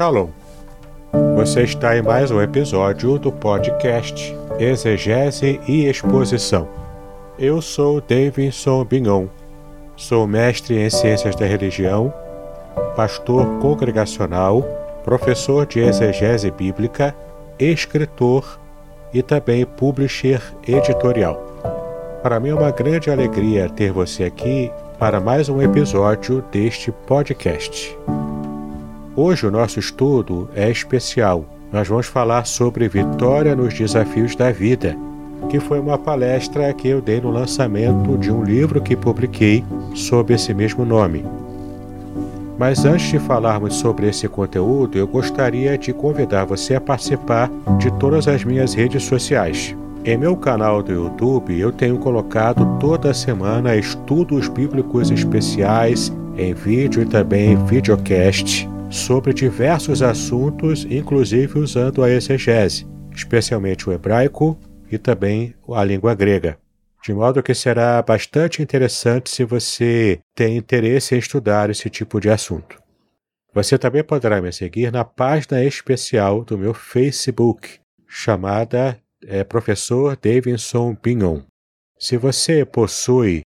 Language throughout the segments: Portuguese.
Shalom. Você está em mais um episódio do podcast Exegese e Exposição. Eu sou Davidson Bignon. Sou mestre em Ciências da Religião, pastor congregacional, professor de exegese bíblica, escritor e também publisher editorial. Para mim é uma grande alegria ter você aqui para mais um episódio deste podcast. Hoje o nosso estudo é especial. Nós vamos falar sobre vitória nos desafios da vida, que foi uma palestra que eu dei no lançamento de um livro que publiquei sob esse mesmo nome. Mas antes de falarmos sobre esse conteúdo, eu gostaria de convidar você a participar de todas as minhas redes sociais. Em meu canal do YouTube, eu tenho colocado toda semana estudos bíblicos especiais em vídeo e também em videocast sobre diversos assuntos, inclusive usando a exegese, especialmente o hebraico e também a língua grega. De modo que será bastante interessante se você tem interesse em estudar esse tipo de assunto. Você também poderá me seguir na página especial do meu Facebook, chamada é, Professor Davidson Pinhon. Se você possui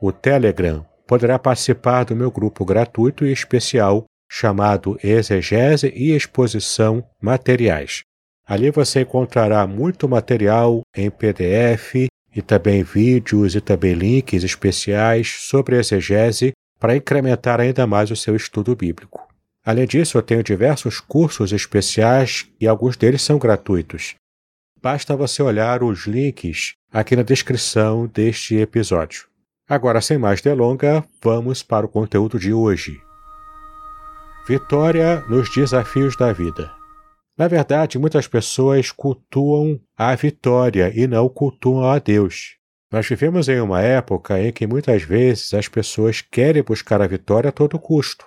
o Telegram, poderá participar do meu grupo gratuito e especial chamado Exegese e Exposição Materiais. Ali você encontrará muito material em PDF e também vídeos e também links especiais sobre exegese para incrementar ainda mais o seu estudo bíblico. Além disso, eu tenho diversos cursos especiais e alguns deles são gratuitos. Basta você olhar os links aqui na descrição deste episódio. Agora, sem mais delonga, vamos para o conteúdo de hoje. Vitória nos desafios da vida. Na verdade, muitas pessoas cultuam a vitória e não cultuam a Deus. Nós vivemos em uma época em que muitas vezes as pessoas querem buscar a vitória a todo custo.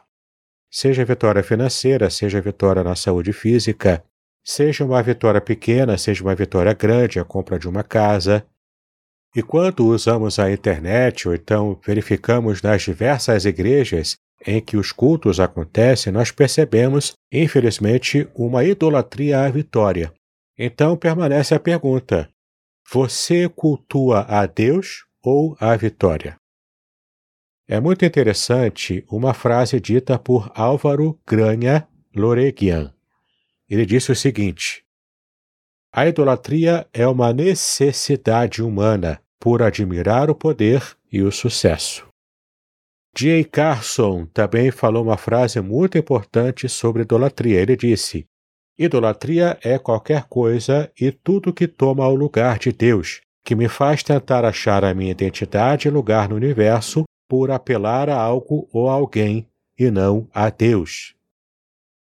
Seja vitória financeira, seja vitória na saúde física, seja uma vitória pequena, seja uma vitória grande, a compra de uma casa. E quando usamos a internet ou então verificamos nas diversas igrejas em que os cultos acontecem, nós percebemos, infelizmente, uma idolatria à vitória. Então permanece a pergunta: você cultua a Deus ou a vitória? É muito interessante uma frase dita por Álvaro Granha Loreguian. Ele disse o seguinte: A idolatria é uma necessidade humana por admirar o poder e o sucesso. J. Carson também falou uma frase muito importante sobre idolatria. Ele disse: Idolatria é qualquer coisa e tudo que toma o lugar de Deus, que me faz tentar achar a minha identidade e lugar no universo por apelar a algo ou a alguém e não a Deus.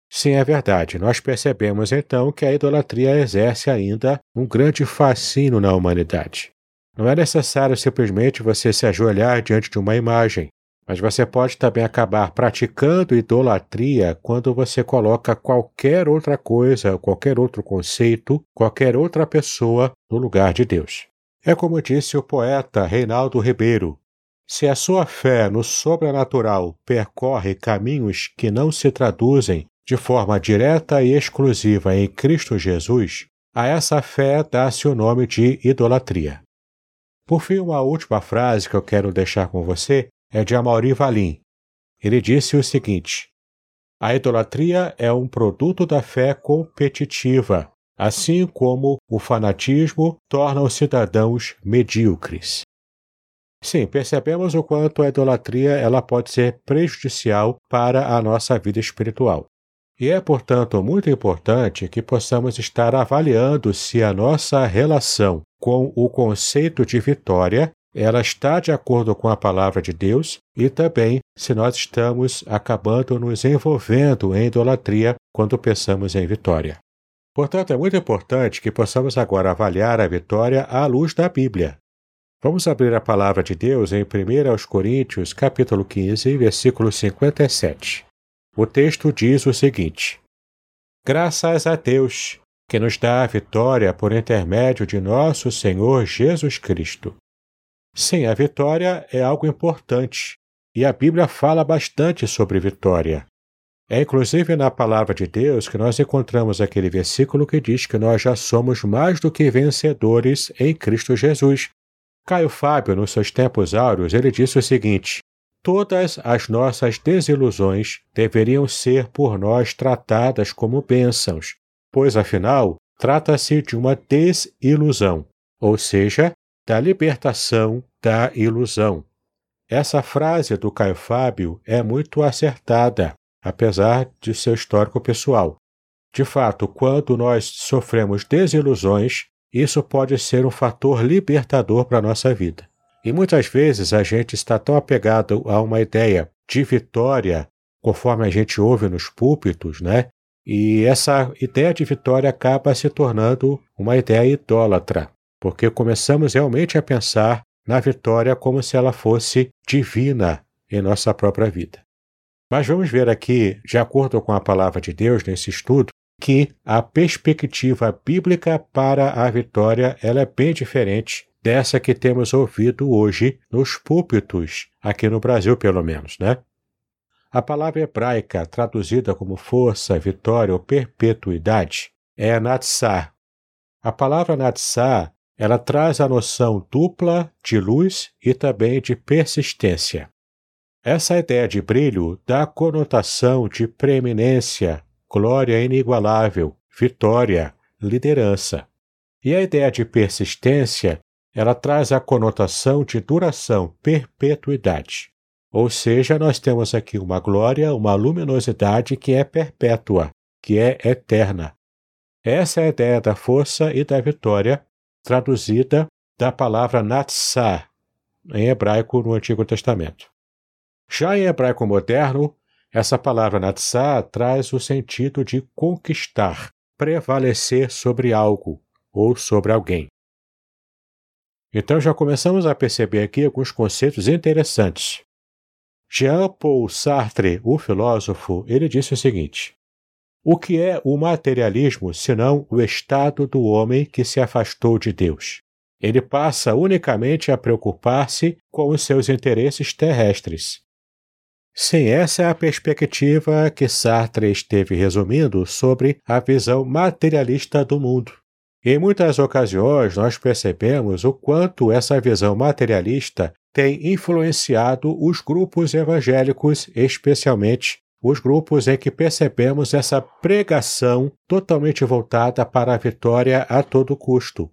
Sim, é verdade. Nós percebemos então que a idolatria exerce ainda um grande fascínio na humanidade. Não é necessário simplesmente você se ajoelhar diante de uma imagem. Mas você pode também acabar praticando idolatria quando você coloca qualquer outra coisa, qualquer outro conceito, qualquer outra pessoa no lugar de Deus. É como disse o poeta Reinaldo Ribeiro: se a sua fé no sobrenatural percorre caminhos que não se traduzem de forma direta e exclusiva em Cristo Jesus, a essa fé dá-se o nome de idolatria. Por fim, uma última frase que eu quero deixar com você é de Amaury Valim. Ele disse o seguinte: A idolatria é um produto da fé competitiva, assim como o fanatismo torna os cidadãos medíocres. Sim, percebemos o quanto a idolatria ela pode ser prejudicial para a nossa vida espiritual. E é, portanto, muito importante que possamos estar avaliando se a nossa relação com o conceito de vitória ela está de acordo com a palavra de Deus e também se nós estamos acabando nos envolvendo em idolatria quando pensamos em vitória. Portanto, é muito importante que possamos agora avaliar a vitória à luz da Bíblia. Vamos abrir a palavra de Deus em 1 Coríntios, capítulo 15, versículo 57. O texto diz o seguinte: Graças a Deus, que nos dá a vitória por intermédio de nosso Senhor Jesus Cristo. Sim, a vitória é algo importante e a Bíblia fala bastante sobre vitória. É inclusive na palavra de Deus que nós encontramos aquele versículo que diz que nós já somos mais do que vencedores em Cristo Jesus. Caio Fábio, nos seus tempos áureos, ele disse o seguinte: Todas as nossas desilusões deveriam ser por nós tratadas como bênçãos, pois afinal trata-se de uma desilusão, ou seja, da libertação da ilusão. Essa frase do Caio Fábio é muito acertada, apesar de seu histórico pessoal. De fato, quando nós sofremos desilusões, isso pode ser um fator libertador para a nossa vida. E muitas vezes a gente está tão apegado a uma ideia de vitória, conforme a gente ouve nos púlpitos, né? E essa ideia de vitória acaba se tornando uma ideia idólatra, porque começamos realmente a pensar na vitória como se ela fosse divina em nossa própria vida. Mas vamos ver aqui, de acordo com a palavra de Deus nesse estudo, que a perspectiva bíblica para a vitória ela é bem diferente dessa que temos ouvido hoje nos púlpitos, aqui no Brasil pelo menos, né? A palavra hebraica traduzida como força, vitória ou perpetuidade é natsar. A palavra natsar, ela traz a noção dupla de luz e também de persistência. Essa ideia de brilho dá conotação de preeminência, glória inigualável, vitória, liderança. E a ideia de persistência, ela traz a conotação de duração, perpetuidade. Ou seja, nós temos aqui uma glória, uma luminosidade que é perpétua, que é eterna. Essa é a ideia da força e da vitória, traduzida da palavra natsar, em hebraico no Antigo Testamento. Já em hebraico moderno, essa palavra natsá traz o sentido de conquistar, prevalecer sobre algo ou sobre alguém. Então já começamos a perceber aqui alguns conceitos interessantes. Jean-Paul Sartre, o filósofo, ele disse o seguinte: O que é o materialismo senão o estado do homem que se afastou de Deus? Ele passa unicamente a preocupar-se com os seus interesses terrestres. Sim, essa é a perspectiva que Sartre esteve resumindo sobre a visão materialista do mundo. Em muitas ocasiões, nós percebemos o quanto essa visão materialista tem influenciado os grupos evangélicos, especialmente os grupos em que percebemos essa pregação totalmente voltada para a vitória a todo custo.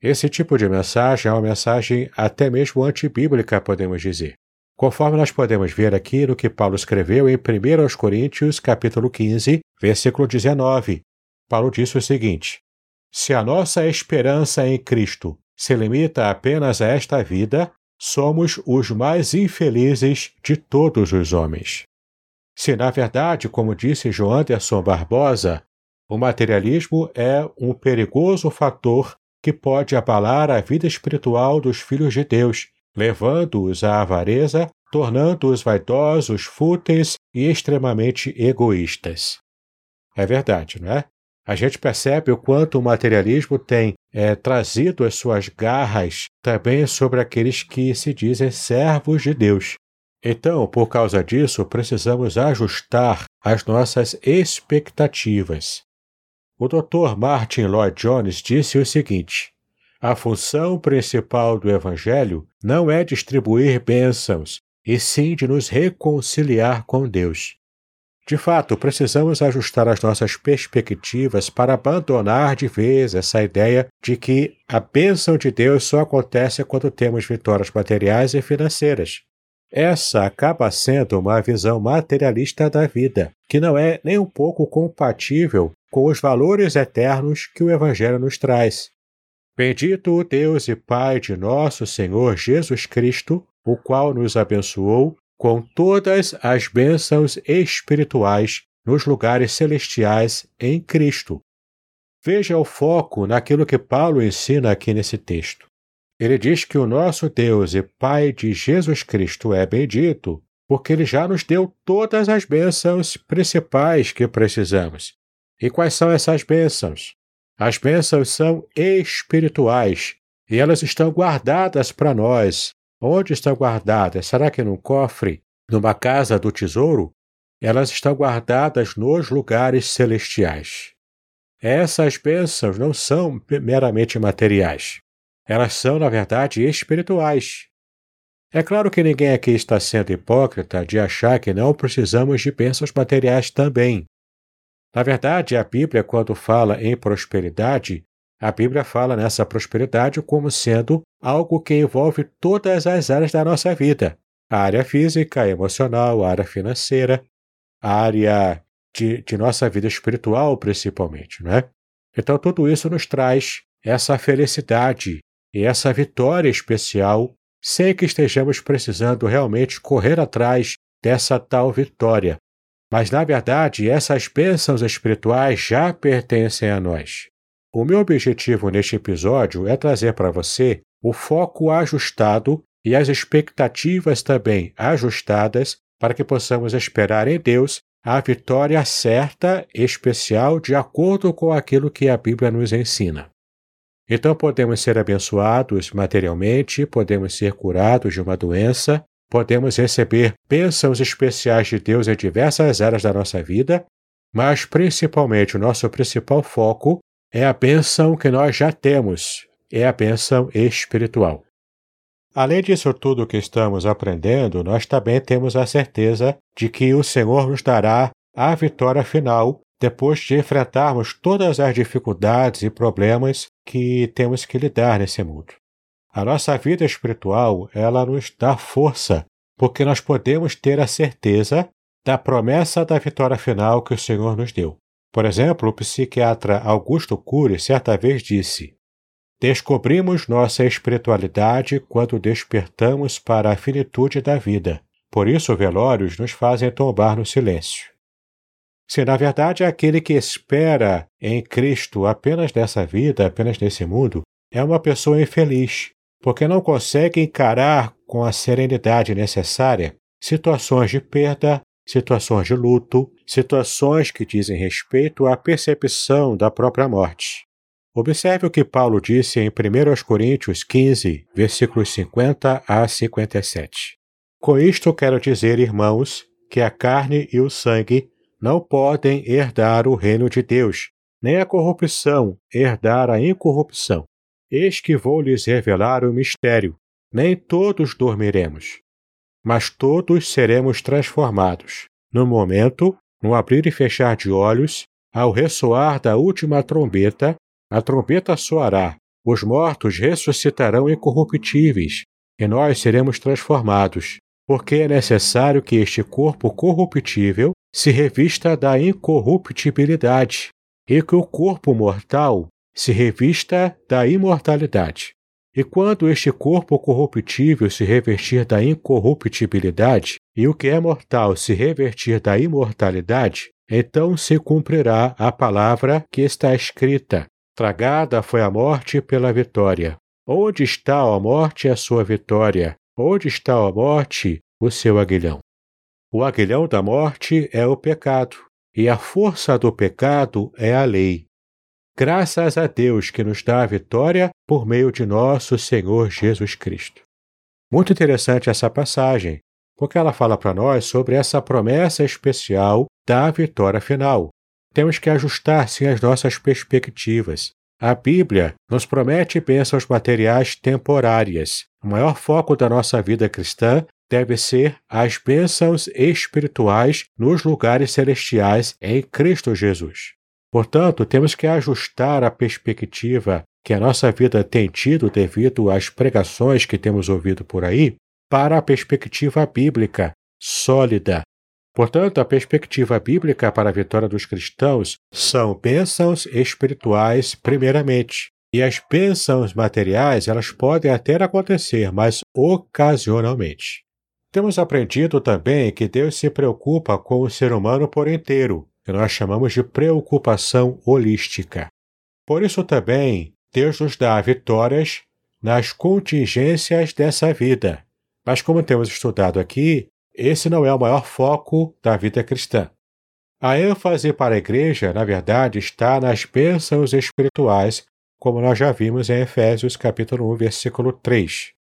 Esse tipo de mensagem é uma mensagem até mesmo antibíblica, podemos dizer. Conforme nós podemos ver aqui no que Paulo escreveu em 1 Coríntios, capítulo 15, versículo 19. Paulo disse o seguinte: Se a nossa esperança em Cristo se limita apenas a esta vida, somos os mais infelizes de todos os homens. Se, na verdade, como disse João Anderson Barbosa, o materialismo é um perigoso fator que pode abalar a vida espiritual dos filhos de Deus levando-os à avareza, tornando-os vaidosos, fúteis e extremamente egoístas. É verdade, não é? A gente percebe o quanto o materialismo tem é, trazido as suas garras também sobre aqueles que se dizem servos de Deus. Então, por causa disso, precisamos ajustar as nossas expectativas. O Dr. Martin Lloyd Jones disse o seguinte: a função principal do Evangelho não é distribuir bênçãos, e sim de nos reconciliar com Deus. De fato, precisamos ajustar as nossas perspectivas para abandonar de vez essa ideia de que a bênção de Deus só acontece quando temos vitórias materiais e financeiras. Essa acaba sendo uma visão materialista da vida, que não é nem um pouco compatível com os valores eternos que o Evangelho nos traz. Bendito o Deus e Pai de nosso Senhor Jesus Cristo, o qual nos abençoou com todas as bênçãos espirituais nos lugares celestiais em Cristo. Veja o foco naquilo que Paulo ensina aqui nesse texto. Ele diz que o nosso Deus e Pai de Jesus Cristo é bendito, porque ele já nos deu todas as bênçãos principais que precisamos. E quais são essas bênçãos? As bênçãos são espirituais e elas estão guardadas para nós. Onde estão guardadas? Será que num cofre? Numa casa do tesouro? elas estão guardadas nos lugares celestiais. Essas bênçãos não são meramente materiais. Elas são, na verdade, espirituais. É claro que ninguém aqui está sendo hipócrita de achar que não precisamos de bênçãos materiais também. Na verdade, a Bíblia, quando fala em prosperidade, a Bíblia fala nessa prosperidade como sendo algo que envolve todas as áreas da nossa vida: a área física, a emocional, a área financeira, a área de, de nossa vida espiritual, principalmente, não é? Então, tudo isso nos traz essa felicidade e essa vitória especial, sem que estejamos precisando realmente correr atrás dessa tal vitória. Mas, na verdade, essas bênçãos espirituais já pertencem a nós. O meu objetivo neste episódio é trazer para você o foco ajustado e as expectativas também ajustadas para que possamos esperar em Deus a vitória certa, especial, de acordo com aquilo que a Bíblia nos ensina. Então podemos ser abençoados materialmente, podemos ser curados de uma doença, podemos receber bênçãos especiais de Deus em diversas áreas da nossa vida, mas principalmente o nosso principal foco é a bênção que nós já temos, é a bênção espiritual. Além disso tudo que estamos aprendendo, nós também temos a certeza de que o Senhor nos dará a vitória final depois de enfrentarmos todas as dificuldades e problemas que temos que lidar nesse mundo. A nossa vida espiritual, ela nos dá força, porque nós podemos ter a certeza da promessa da vitória final que o Senhor nos deu. Por exemplo, o psiquiatra Augusto Cury certa vez disse: Descobrimos nossa espiritualidade quando despertamos para a finitude da vida. Por isso, velórios nos fazem tombar no silêncio. Se na verdade aquele que espera em Cristo apenas nessa vida, apenas nesse mundo, é uma pessoa infeliz, porque não consegue encarar com a serenidade necessária situações de perda, situações de luto, situações que dizem respeito à percepção da própria morte. Observe o que Paulo disse em 1 Coríntios 15, versículos 50 a 57. Com isto quero dizer, irmãos, que a carne e o sangue não podem herdar o reino de Deus, nem a corrupção herdar a incorrupção. Eis que vou lhes revelar o mistério: nem todos dormiremos, mas todos seremos transformados. No momento, no abrir e fechar de olhos, ao ressoar da última trombeta, a trombeta soará, os mortos ressuscitarão incorruptíveis, e nós seremos transformados, porque é necessário que este corpo corruptível se revista da incorruptibilidade, e que o corpo mortal se revista da imortalidade. E quando este corpo corruptível se revestir da incorruptibilidade, e o que é mortal se revertir da imortalidade, então se cumprirá a palavra que está escrita: Tragada foi a morte pela vitória. Onde está a morte a sua vitória? Onde está a morte o seu aguilhão? O aguilhão da morte é o pecado, e a força do pecado é a lei. Graças a Deus que nos dá a vitória por meio de nosso Senhor Jesus Cristo. Muito interessante essa passagem, porque ela fala para nós sobre essa promessa especial da vitória final, temos que ajustar sim as nossas perspectivas. A Bíblia nos promete bênçãos materiais temporárias. O maior foco da nossa vida cristã deve ser as bênçãos espirituais nos lugares celestiais em Cristo Jesus. Portanto, temos que ajustar a perspectiva que a nossa vida tem tido devido às pregações que temos ouvido por aí para a perspectiva bíblica, sólida, Portanto, a perspectiva bíblica para a vitória dos cristãos são bênçãos espirituais, primeiramente. E as bênçãos materiais, elas podem até acontecer, mas ocasionalmente. Temos aprendido também que Deus se preocupa com o ser humano por inteiro, que nós chamamos de preocupação holística. Por isso também, Deus nos dá vitórias nas contingências dessa vida. Mas como temos estudado aqui, esse não é o maior foco da vida cristã. A ênfase para a igreja, na verdade, está nas bênçãos espirituais, como nós já vimos em Efésios capítulo 1, versículo 3.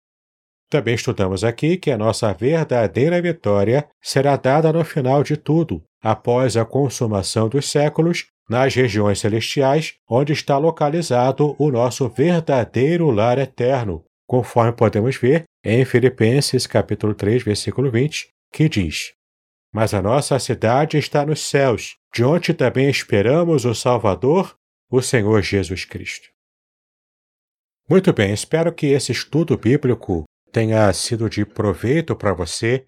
Também estudamos aqui que a nossa verdadeira vitória será dada no final de tudo, após a consumação dos séculos, nas regiões celestiais, onde está localizado o nosso verdadeiro lar eterno, conforme podemos ver em Filipenses capítulo 3, versículo 20, que diz: Mas a nossa cidade está nos céus, de onde também esperamos o Salvador, o Senhor Jesus Cristo. Muito bem, espero que esse estudo bíblico tenha sido de proveito para você,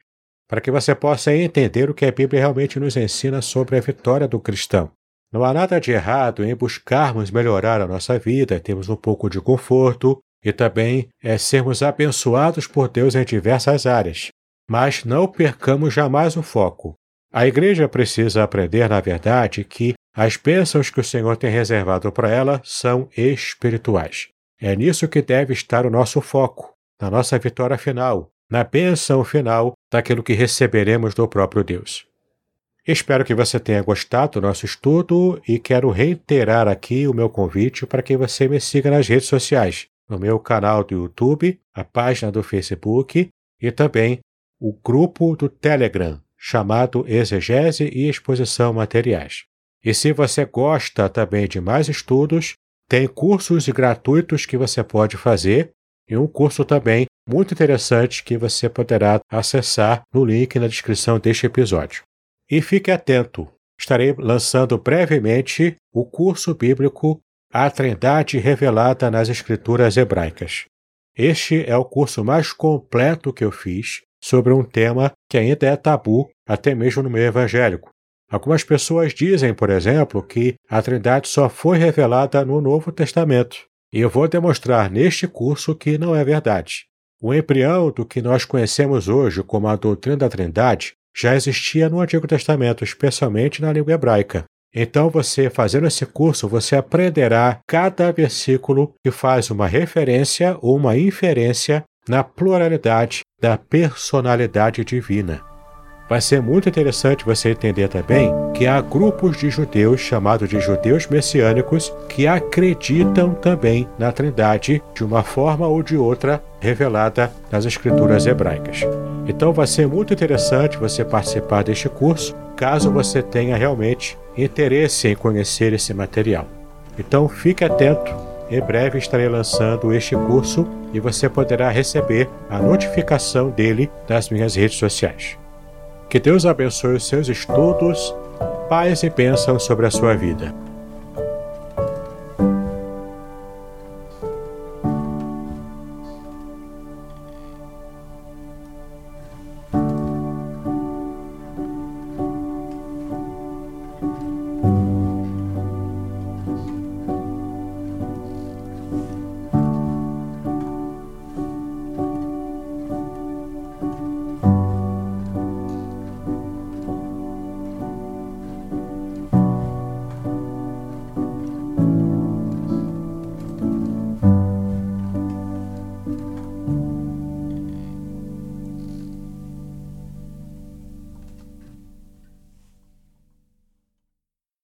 para que você possa entender o que a Bíblia realmente nos ensina sobre a vitória do cristão. Não há nada de errado em buscarmos melhorar a nossa vida, termos um pouco de conforto e também é sermos abençoados por Deus em diversas áreas. Mas não percamos jamais o foco. A igreja precisa aprender, na verdade, que as bênçãos que o Senhor tem reservado para ela são espirituais. É nisso que deve estar o nosso foco na nossa vitória final, na bênção final daquilo que receberemos do próprio Deus. Espero que você tenha gostado do nosso estudo e quero reiterar aqui o meu convite para que você me siga nas redes sociais, no meu canal do YouTube, a página do Facebook e também o grupo do Telegram, chamado Exegese e Exposição Materiais. E se você gosta também de mais estudos, tem cursos gratuitos que você pode fazer e um curso também muito interessante que você poderá acessar no link na descrição deste episódio. E fique atento, estarei lançando brevemente o curso bíblico A Trindade Revelada nas Escrituras Hebraicas. Este é o curso mais completo que eu fiz sobre um tema que ainda é tabu até mesmo no meio evangélico. Algumas pessoas dizem, por exemplo, que a Trindade só foi revelada no Novo Testamento. E eu vou demonstrar neste curso que não é verdade. O embrião do que nós conhecemos hoje como a doutrina da Trindade já existia no Antigo Testamento, especialmente na língua hebraica. Então, você fazendo esse curso, você aprenderá cada versículo que faz uma referência ou uma inferência na pluralidade da personalidade divina. Vai ser muito interessante você entender também que há grupos de judeus chamados de judeus messiânicos que acreditam também na Trindade de uma forma ou de outra revelada nas escrituras hebraicas. Então vai ser muito interessante você participar deste curso, caso você tenha realmente interesse em conhecer esse material. Então fique atento, em breve estarei lançando este curso e você poderá receber a notificação dele nas minhas redes sociais. Que Deus abençoe os seus estudos, paz e bênção sobre a sua vida.